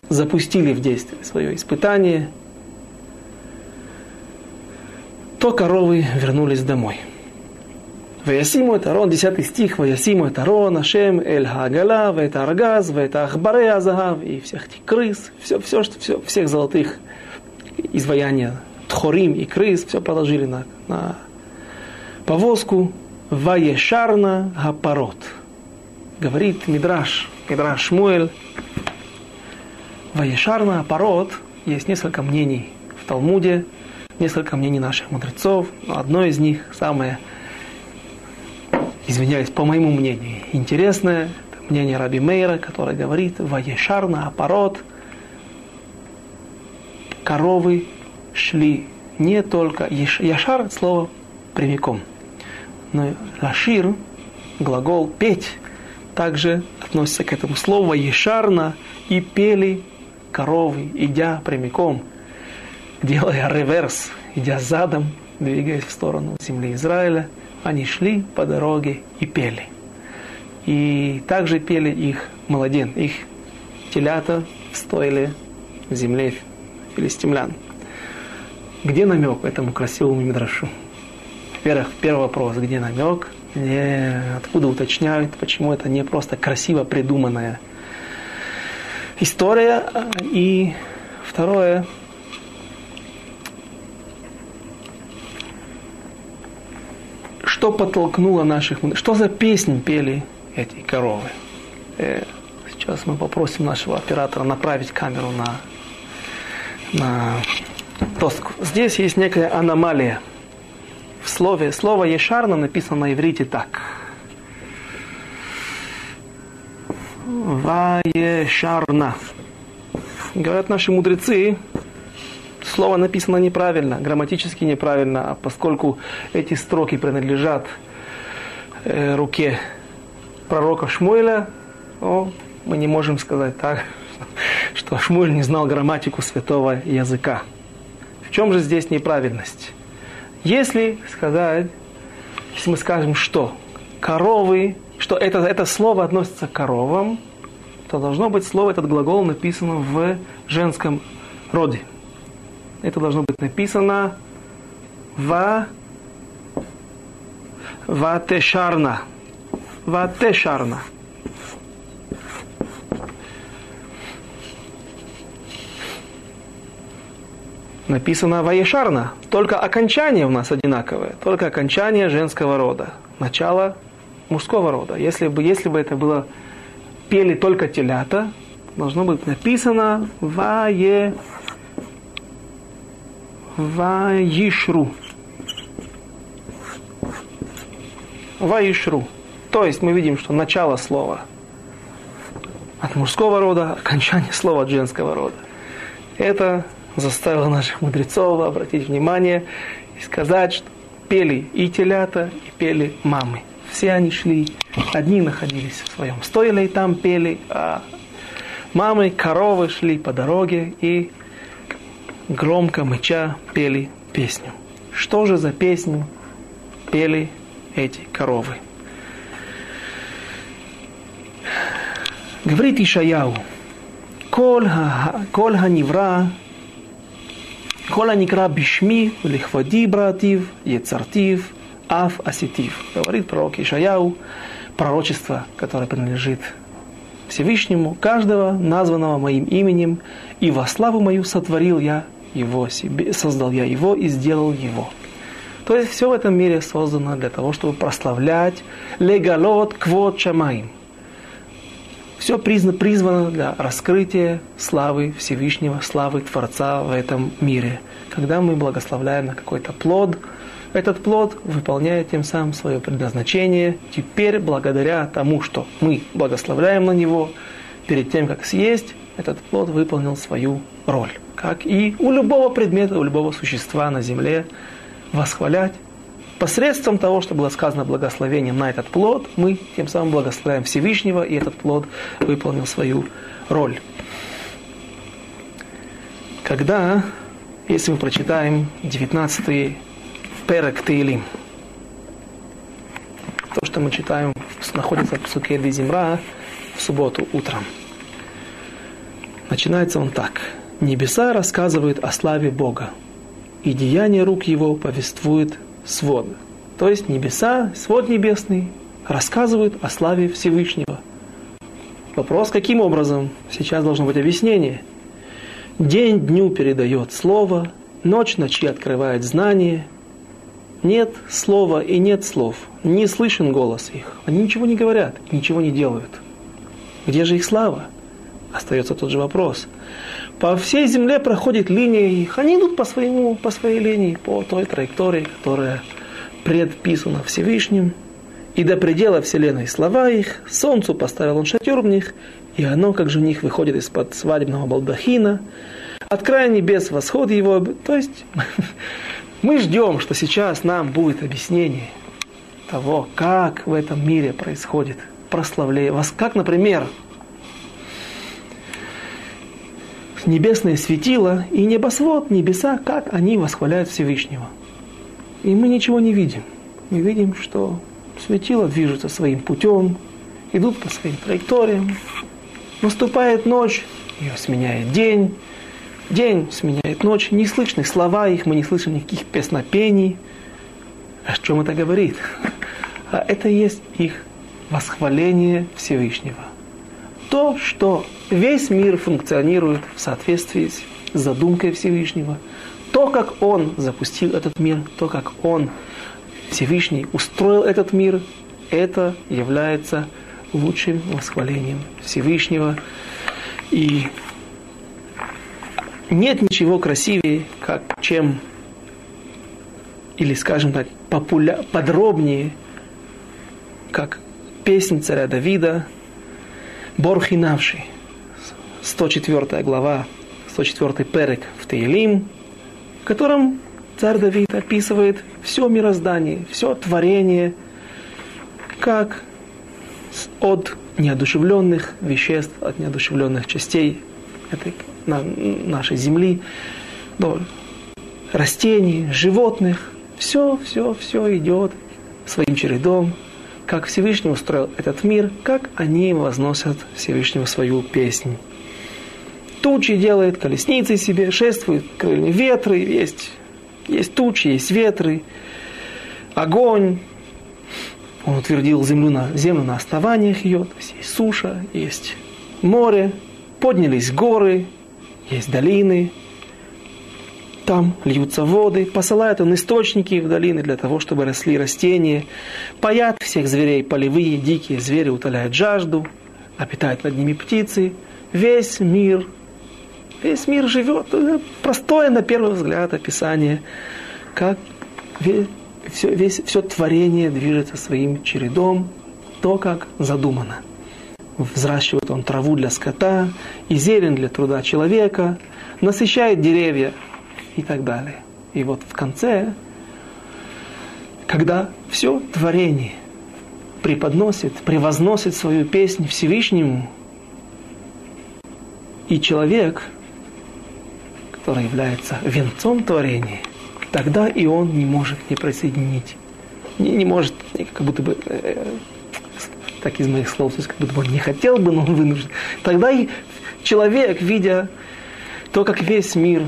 запустили в действие свое испытание, то коровы вернулись домой – Ваясиму это Арон, 10 стих, Ваясиму это Арон, Ашем, Эль Хагала, это Аргаз, это Ахбаре Азагав, и всех этих крыс, все, все, что, все, всех золотых изваяния, Тхорим и крыс, все положили на, на повозку, Ваешарна Гапарот. Говорит Мидраш, Мидраш Шмуэль, Ваешарна Гапарот, есть несколько мнений в Талмуде, несколько мнений наших мудрецов, но одно из них, самое извиняюсь, по моему мнению, интересное, мнение Раби Мейра, который говорит, Ваешар на апорот, коровы шли не только, Яшар – слово прямиком, но Лашир, глагол петь, также относится к этому слову Ешарна и пели коровы, идя прямиком, делая реверс, идя задом, двигаясь в сторону земли Израиля – они шли по дороге и пели. И также пели их младен, их телята в в земле филистимлян. Где намек этому красивому мидрашу? Во-первых, первый вопрос, где намек? Не, откуда уточняют, почему это не просто красиво придуманная история. И второе, что подтолкнуло наших... Что за песни пели эти коровы? Э, сейчас мы попросим нашего оператора направить камеру на, на доску. Здесь есть некая аномалия. В слове, слово «ешарна» написано на иврите так. Ваешарна. Говорят наши мудрецы, слово написано неправильно, грамматически неправильно, а поскольку эти строки принадлежат э, руке пророка Шмуэля, о, мы не можем сказать так, что Шмуэль не знал грамматику святого языка. Чем же здесь неправильность? Если сказать, если мы скажем, что коровы, что это, это слово относится к коровам, то должно быть слово, этот глагол написано в женском роде. Это должно быть написано в ватешарна. Ватешарна. Написано Ваешарна. Только окончание у нас одинаковое. Только окончание женского рода. Начало мужского рода. Если бы, если бы это было пели только телята, должно быть написано Вае Ваишру. Ваишру. То есть мы видим, что начало слова от мужского рода, окончание слова от женского рода. Это заставила наших мудрецов обратить внимание и сказать, что пели и телята, и пели мамы. Все они шли, одни находились в своем стойле и там пели, а мамы, коровы шли по дороге и громко мыча пели песню. Что же за песню пели эти коровы? Говорит Ишаяу, «Коль ха-нивра כל הנקרא בשמי ולכבודי בראתיו, יצרתיו, אף עשיתיו. Говорит пророк Ишаяу, пророчество, которое принадлежит Всевышнему, каждого, названного моим именем, и во славу мою сотворил я его себе, создал я его и сделал его. То есть все в этом мире создано для того, чтобы прославлять легалот квот чамаим – все призвано для раскрытия славы Всевышнего, славы Творца в этом мире. Когда мы благословляем на какой-то плод, этот плод выполняет тем самым свое предназначение. Теперь, благодаря тому, что мы благословляем на него, перед тем, как съесть, этот плод выполнил свою роль. Как и у любого предмета, у любого существа на земле, восхвалять посредством того, что было сказано благословением на этот плод, мы тем самым благословляем Всевышнего, и этот плод выполнил свою роль. Когда, если мы прочитаем 19 перек Тейлим, то, что мы читаем, находится в Псуке Земра в субботу утром. Начинается он так. Небеса рассказывают о славе Бога, и деяния рук Его повествуют свод. То есть небеса, свод небесный рассказывают о славе Всевышнего. Вопрос, каким образом? Сейчас должно быть объяснение. День дню передает слово, ночь ночи открывает знание. Нет слова и нет слов, не слышен голос их. Они ничего не говорят, ничего не делают. Где же их слава? Остается тот же вопрос. По всей земле проходит линия их. Они идут по, своему, по своей линии, по той траектории, которая предписана Всевышним. И до предела вселенной слова их, солнцу поставил он шатер в них, и оно, как же в них выходит из-под свадебного балдахина, от края небес восход его. То есть мы ждем, что сейчас нам будет объяснение того, как в этом мире происходит прославление. Как, например, небесное светило и небосвод, небеса, как они восхваляют Всевышнего. И мы ничего не видим. Мы видим, что светило движется своим путем, идут по своим траекториям. Наступает ночь, ее сменяет день, день сменяет ночь. Не слышны слова их, мы не слышим никаких песнопений. О чем это говорит? А это есть их восхваление Всевышнего. То, что весь мир функционирует в соответствии с задумкой Всевышнего. То, как Он запустил этот мир, то, как Он, Всевышний, устроил этот мир, это является лучшим восхвалением Всевышнего. И нет ничего красивее, как чем, или скажем так, популя... подробнее, как песнь царя Давида Борхинавший. 104 глава, 104 перек в Таилим, в котором царь Давид описывает все мироздание, все творение, как от неодушевленных веществ, от неодушевленных частей этой на, нашей земли, до растений, животных. Все, все, все идет своим чередом, как Всевышний устроил этот мир, как они возносят Всевышнему свою песнь. Тучи делает, колесницы себе, шествуют крылья ветры, есть, есть тучи, есть ветры, огонь. Он утвердил землю на, землю на основаниях ее, то есть есть суша, есть море, поднялись горы, есть долины, там льются воды, посылает он источники в долины для того, чтобы росли растения, паят всех зверей полевые, дикие звери утоляют жажду, обитают над ними птицы, весь мир, весь мир живет. Простое на первый взгляд описание, как все, весь, все творение движется своим чередом, то, как задумано. Взращивает он траву для скота и зелень для труда человека, насыщает деревья и так далее. И вот в конце, когда все творение преподносит, превозносит свою песнь Всевышнему, и человек, который является венцом творения, тогда и он не может не присоединить, не, не может, как будто бы, э, так из моих слов, как будто бы он не хотел бы, но он вынужден. Тогда и человек, видя то, как весь мир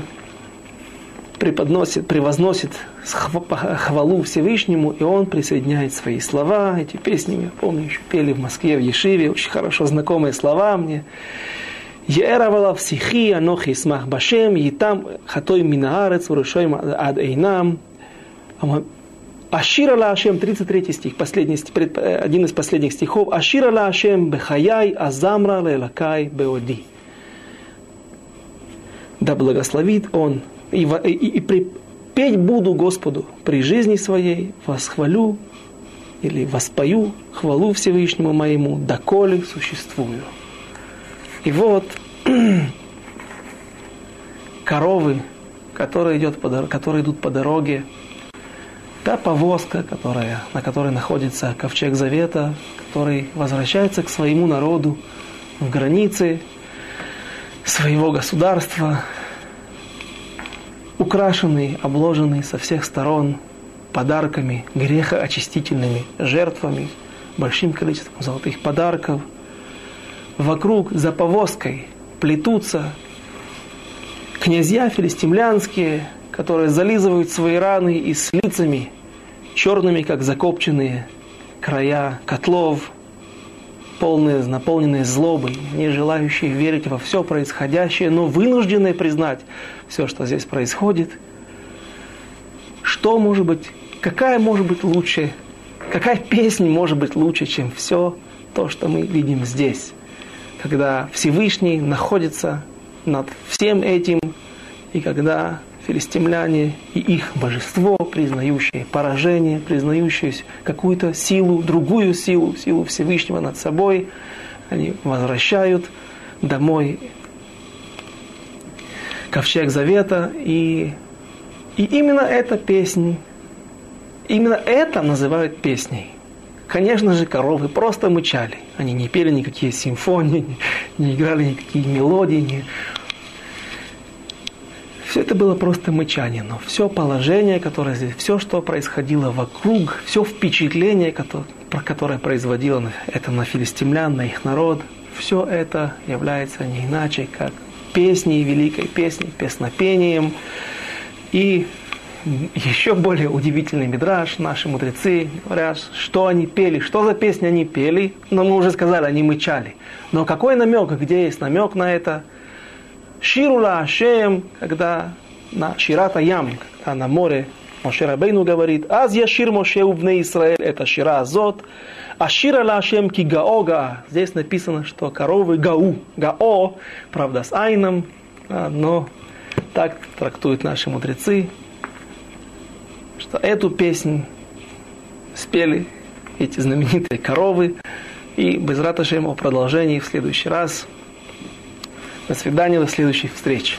преподносит, превозносит хвалу Всевышнему, и он присоединяет свои слова. Эти песни, я помню, еще пели в Москве, в Ешиве, очень хорошо знакомые слова мне. Еэравала в сихи, анохи смах башем, и там хатой минаарец, врушой ад эйнам. Ашира ла Ашем, 33 стих, последний, э, один из последних стихов. Ашира ла Ашем бехаяй азамра лелакай беоди. Да благословит Он и, и, и при, петь буду Господу при жизни своей, восхвалю или воспою хвалу Всевышнему моему, доколе существую. И вот коровы, которые, идет по, которые идут по дороге, та повозка, которая, на которой находится ковчег Завета, который возвращается к своему народу в границы своего государства, украшенный, обложенный со всех сторон подарками, грехоочистительными жертвами, большим количеством золотых подарков. Вокруг за повозкой плетутся князья филистимлянские, которые зализывают свои раны и с лицами черными, как закопченные края котлов, полные, наполненные злобой, не желающие верить во все происходящее, но вынужденные признать все, что здесь происходит. Что может быть, какая может быть лучше, какая песня может быть лучше, чем все то, что мы видим здесь, когда Всевышний находится над всем этим, и когда филистимляне и их божество, признающие поражение, признающие какую-то силу, другую силу, силу Всевышнего над собой, они возвращают домой ковчег завета, и, и именно эта песня, именно это называют песней. Конечно же, коровы просто мычали. Они не пели никакие симфонии, не играли никакие мелодии, не все это было просто мычание, но все положение, которое здесь, все, что происходило вокруг, все впечатление, которое, производило это на филистимлян, на их народ, все это является не иначе, как песней, великой песней, песнопением. И еще более удивительный мидраж, наши мудрецы говорят, что они пели, что за песни они пели, но мы уже сказали, они мычали. Но какой намек, где есть намек на это – Ширула Ашем, когда на Ширата Ям, когда на море Моше Рабейну говорит, Аз Яшир Моше убне Израиль, это Шира Азот, а Шира Лашем ки Гаога. Здесь написано, что коровы Гау, Гао, правда с Айном, но так трактуют наши мудрецы, что эту песнь спели эти знаменитые коровы, и без раташем о продолжении в следующий раз – до свидания, до следующих встреч.